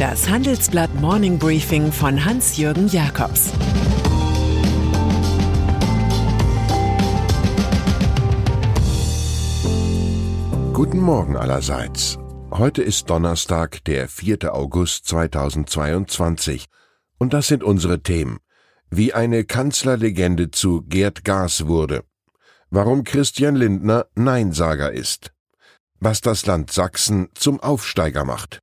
Das Handelsblatt Morning Briefing von Hans-Jürgen Jakobs Guten Morgen allerseits. Heute ist Donnerstag, der 4. August 2022. Und das sind unsere Themen. Wie eine Kanzlerlegende zu Gerd Gas wurde. Warum Christian Lindner Neinsager ist. Was das Land Sachsen zum Aufsteiger macht.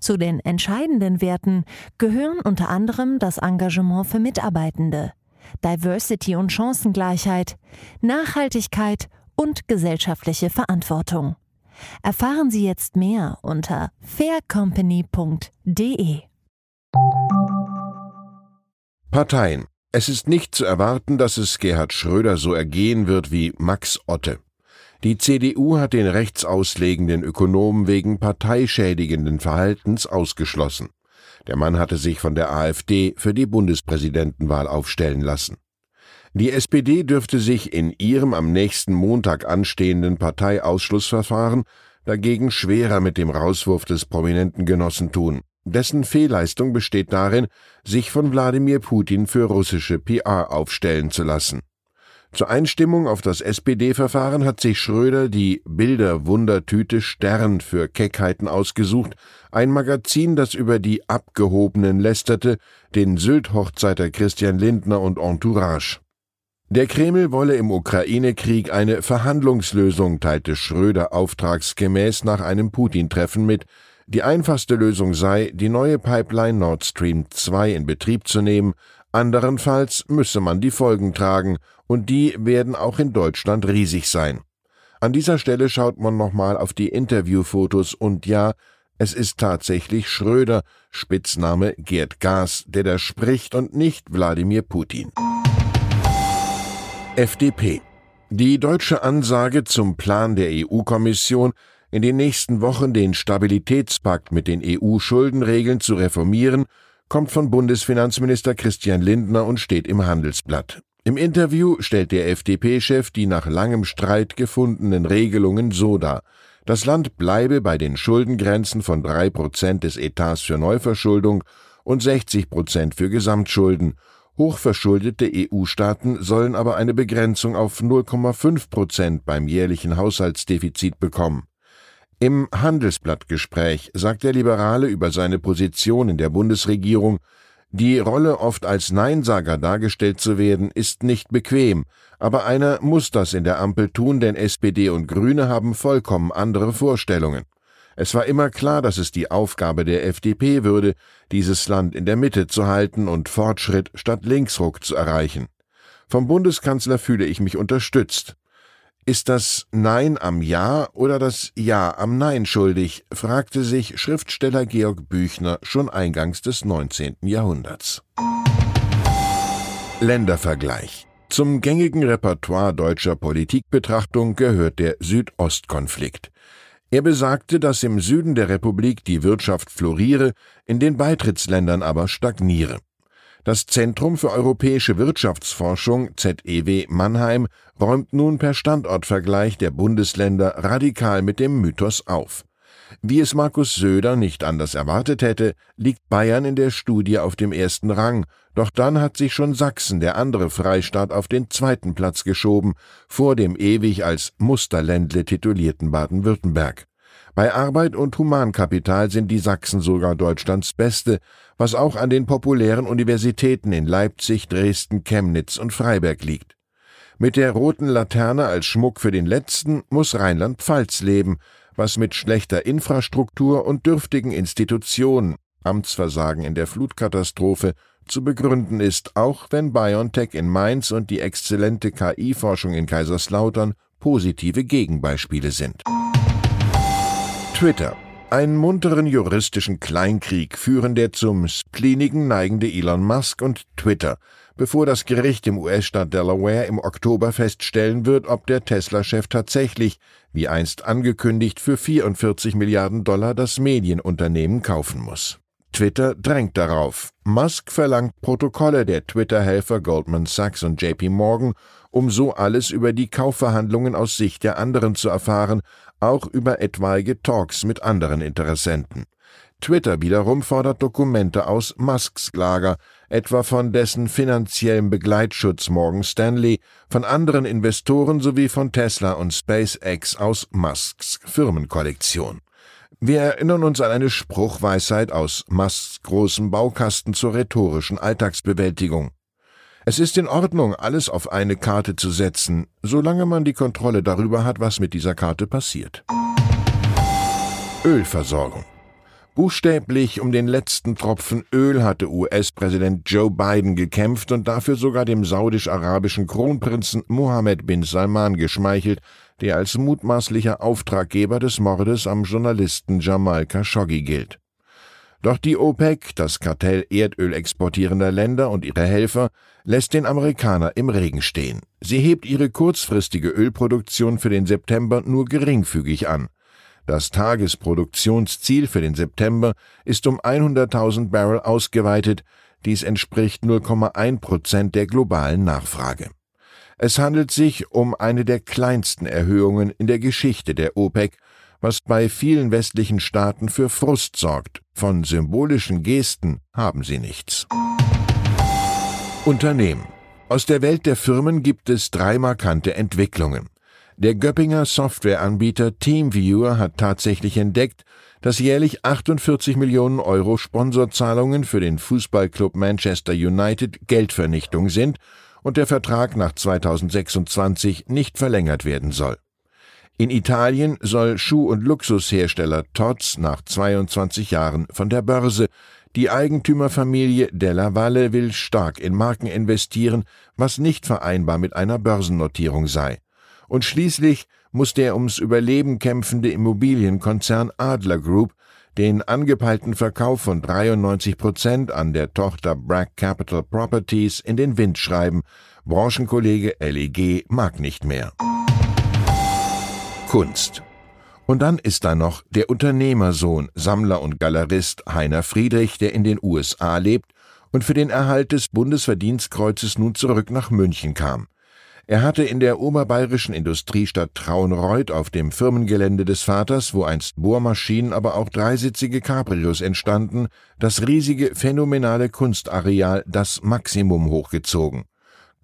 Zu den entscheidenden Werten gehören unter anderem das Engagement für Mitarbeitende, Diversity und Chancengleichheit, Nachhaltigkeit und gesellschaftliche Verantwortung. Erfahren Sie jetzt mehr unter faircompany.de. Parteien. Es ist nicht zu erwarten, dass es Gerhard Schröder so ergehen wird wie Max Otte. Die CDU hat den rechtsauslegenden Ökonomen wegen parteischädigenden Verhaltens ausgeschlossen. Der Mann hatte sich von der AfD für die Bundespräsidentenwahl aufstellen lassen. Die SPD dürfte sich in ihrem am nächsten Montag anstehenden Parteiausschlussverfahren dagegen schwerer mit dem Rauswurf des prominenten Genossen tun. Dessen Fehlleistung besteht darin, sich von Wladimir Putin für russische PR aufstellen zu lassen. Zur Einstimmung auf das SPD-Verfahren hat sich Schröder die Bilderwundertüte Stern für Keckheiten ausgesucht, ein Magazin, das über die Abgehobenen lästerte, den Sylt-Hochzeiter Christian Lindner und Entourage. Der Kreml wolle im Ukraine-Krieg eine Verhandlungslösung, teilte Schröder auftragsgemäß nach einem Putin-Treffen mit. Die einfachste Lösung sei, die neue Pipeline Nord Stream 2 in Betrieb zu nehmen, anderenfalls müsse man die Folgen tragen und die werden auch in Deutschland riesig sein. An dieser Stelle schaut man nochmal auf die Interviewfotos und ja, es ist tatsächlich Schröder, Spitzname Gerd Gas, der da spricht und nicht Wladimir Putin. FDP. Die deutsche Ansage zum Plan der EU-Kommission, in den nächsten Wochen den Stabilitätspakt mit den EU-Schuldenregeln zu reformieren, kommt von Bundesfinanzminister Christian Lindner und steht im Handelsblatt. Im Interview stellt der FDP-Chef die nach langem Streit gefundenen Regelungen so dar. Das Land bleibe bei den Schuldengrenzen von drei Prozent des Etats für Neuverschuldung und 60 Prozent für Gesamtschulden. Hochverschuldete EU-Staaten sollen aber eine Begrenzung auf 0,5 Prozent beim jährlichen Haushaltsdefizit bekommen. Im Handelsblattgespräch sagt der Liberale über seine Position in der Bundesregierung, die Rolle, oft als Neinsager dargestellt zu werden, ist nicht bequem, aber einer muss das in der Ampel tun, denn SPD und Grüne haben vollkommen andere Vorstellungen. Es war immer klar, dass es die Aufgabe der FDP würde, dieses Land in der Mitte zu halten und Fortschritt statt Linksruck zu erreichen. Vom Bundeskanzler fühle ich mich unterstützt. Ist das Nein am Ja oder das Ja am Nein schuldig? fragte sich Schriftsteller Georg Büchner schon eingangs des 19. Jahrhunderts. Ländervergleich Zum gängigen Repertoire deutscher Politikbetrachtung gehört der Südostkonflikt. Er besagte, dass im Süden der Republik die Wirtschaft floriere, in den Beitrittsländern aber stagniere. Das Zentrum für europäische Wirtschaftsforschung ZEW Mannheim räumt nun per Standortvergleich der Bundesländer radikal mit dem Mythos auf. Wie es Markus Söder nicht anders erwartet hätte, liegt Bayern in der Studie auf dem ersten Rang, doch dann hat sich schon Sachsen, der andere Freistaat, auf den zweiten Platz geschoben, vor dem ewig als Musterländle titulierten Baden-Württemberg. Bei Arbeit und Humankapital sind die Sachsen sogar Deutschlands beste, was auch an den populären Universitäten in Leipzig, Dresden, Chemnitz und Freiberg liegt. Mit der roten Laterne als Schmuck für den letzten muss Rheinland-Pfalz leben, was mit schlechter Infrastruktur und dürftigen Institutionen, Amtsversagen in der Flutkatastrophe, zu begründen ist, auch wenn BioNTech in Mainz und die exzellente KI-Forschung in Kaiserslautern positive Gegenbeispiele sind. Twitter. Einen munteren juristischen Kleinkrieg führen der zum Splinigen neigende Elon Musk und Twitter, bevor das Gericht im US-Staat Delaware im Oktober feststellen wird, ob der Tesla-Chef tatsächlich, wie einst angekündigt, für 44 Milliarden Dollar das Medienunternehmen kaufen muss. Twitter drängt darauf. Musk verlangt Protokolle der Twitter-Helfer Goldman Sachs und JP Morgan, um so alles über die Kaufverhandlungen aus Sicht der anderen zu erfahren auch über etwaige Talks mit anderen Interessenten. Twitter wiederum fordert Dokumente aus Musks Lager, etwa von dessen finanziellem Begleitschutz Morgan Stanley, von anderen Investoren sowie von Tesla und SpaceX aus Musks Firmenkollektion. Wir erinnern uns an eine Spruchweisheit aus Musks großem Baukasten zur rhetorischen Alltagsbewältigung. Es ist in Ordnung, alles auf eine Karte zu setzen, solange man die Kontrolle darüber hat, was mit dieser Karte passiert. Ölversorgung. Buchstäblich um den letzten Tropfen Öl hatte US-Präsident Joe Biden gekämpft und dafür sogar dem saudisch-arabischen Kronprinzen Mohammed bin Salman geschmeichelt, der als mutmaßlicher Auftraggeber des Mordes am Journalisten Jamal Khashoggi gilt. Doch die OPEC, das Kartell Erdöl exportierender Länder und ihre Helfer, lässt den Amerikaner im Regen stehen. Sie hebt ihre kurzfristige Ölproduktion für den September nur geringfügig an. Das Tagesproduktionsziel für den September ist um 100.000 Barrel ausgeweitet, dies entspricht 0,1 Prozent der globalen Nachfrage. Es handelt sich um eine der kleinsten Erhöhungen in der Geschichte der OPEC was bei vielen westlichen Staaten für Frust sorgt. Von symbolischen Gesten haben sie nichts. Unternehmen. Aus der Welt der Firmen gibt es drei markante Entwicklungen. Der Göppinger Softwareanbieter TeamViewer hat tatsächlich entdeckt, dass jährlich 48 Millionen Euro Sponsorzahlungen für den Fußballclub Manchester United Geldvernichtung sind und der Vertrag nach 2026 nicht verlängert werden soll. In Italien soll Schuh- und Luxushersteller Tod's nach 22 Jahren von der Börse. Die Eigentümerfamilie Della Valle will stark in Marken investieren, was nicht vereinbar mit einer Börsennotierung sei. Und schließlich muss der ums Überleben kämpfende Immobilienkonzern Adler Group den angepeilten Verkauf von 93 Prozent an der Tochter Bragg Capital Properties in den Wind schreiben. Branchenkollege LEG mag nicht mehr. Kunst. Und dann ist da noch der Unternehmersohn, Sammler und Galerist Heiner Friedrich, der in den USA lebt und für den Erhalt des Bundesverdienstkreuzes nun zurück nach München kam. Er hatte in der oberbayerischen Industriestadt Traunreuth auf dem Firmengelände des Vaters, wo einst Bohrmaschinen, aber auch dreisitzige Cabrios entstanden, das riesige phänomenale Kunstareal Das Maximum hochgezogen.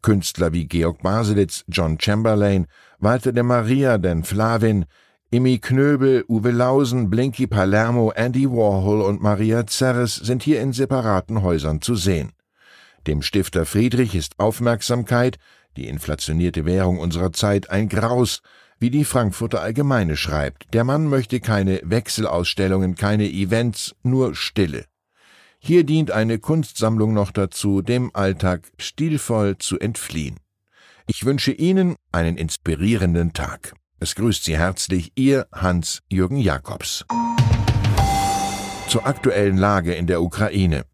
Künstler wie Georg Baselitz, John Chamberlain, Walter de Maria, den Flavin, Imi Knöbel, Uwe Lausen, Blinky Palermo, Andy Warhol und Maria Zerres sind hier in separaten Häusern zu sehen. Dem Stifter Friedrich ist Aufmerksamkeit, die inflationierte Währung unserer Zeit, ein Graus, wie die Frankfurter Allgemeine schreibt. Der Mann möchte keine Wechselausstellungen, keine Events, nur Stille. Hier dient eine Kunstsammlung noch dazu, dem Alltag stilvoll zu entfliehen. Ich wünsche Ihnen einen inspirierenden Tag. Es grüßt Sie herzlich Ihr Hans-Jürgen Jakobs. Zur aktuellen Lage in der Ukraine.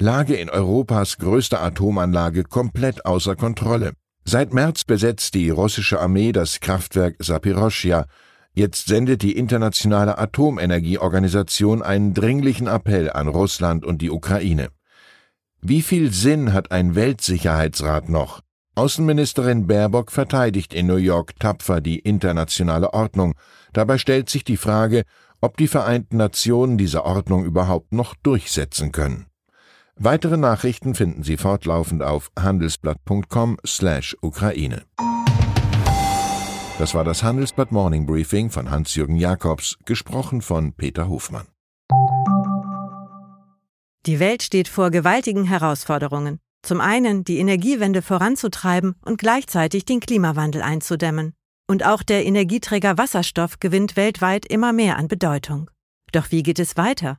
Lage in Europas größter Atomanlage komplett außer Kontrolle. Seit März besetzt die russische Armee das Kraftwerk Sapiroscha, Jetzt sendet die Internationale Atomenergieorganisation einen dringlichen Appell an Russland und die Ukraine. Wie viel Sinn hat ein Weltsicherheitsrat noch? Außenministerin Baerbock verteidigt in New York tapfer die internationale Ordnung. Dabei stellt sich die Frage, ob die Vereinten Nationen diese Ordnung überhaupt noch durchsetzen können. Weitere Nachrichten finden Sie fortlaufend auf handelsblatt.com/Ukraine. Das war das Handelsblatt Morning Briefing von Hans-Jürgen Jakobs, gesprochen von Peter Hofmann. Die Welt steht vor gewaltigen Herausforderungen. Zum einen die Energiewende voranzutreiben und gleichzeitig den Klimawandel einzudämmen. Und auch der Energieträger Wasserstoff gewinnt weltweit immer mehr an Bedeutung. Doch wie geht es weiter?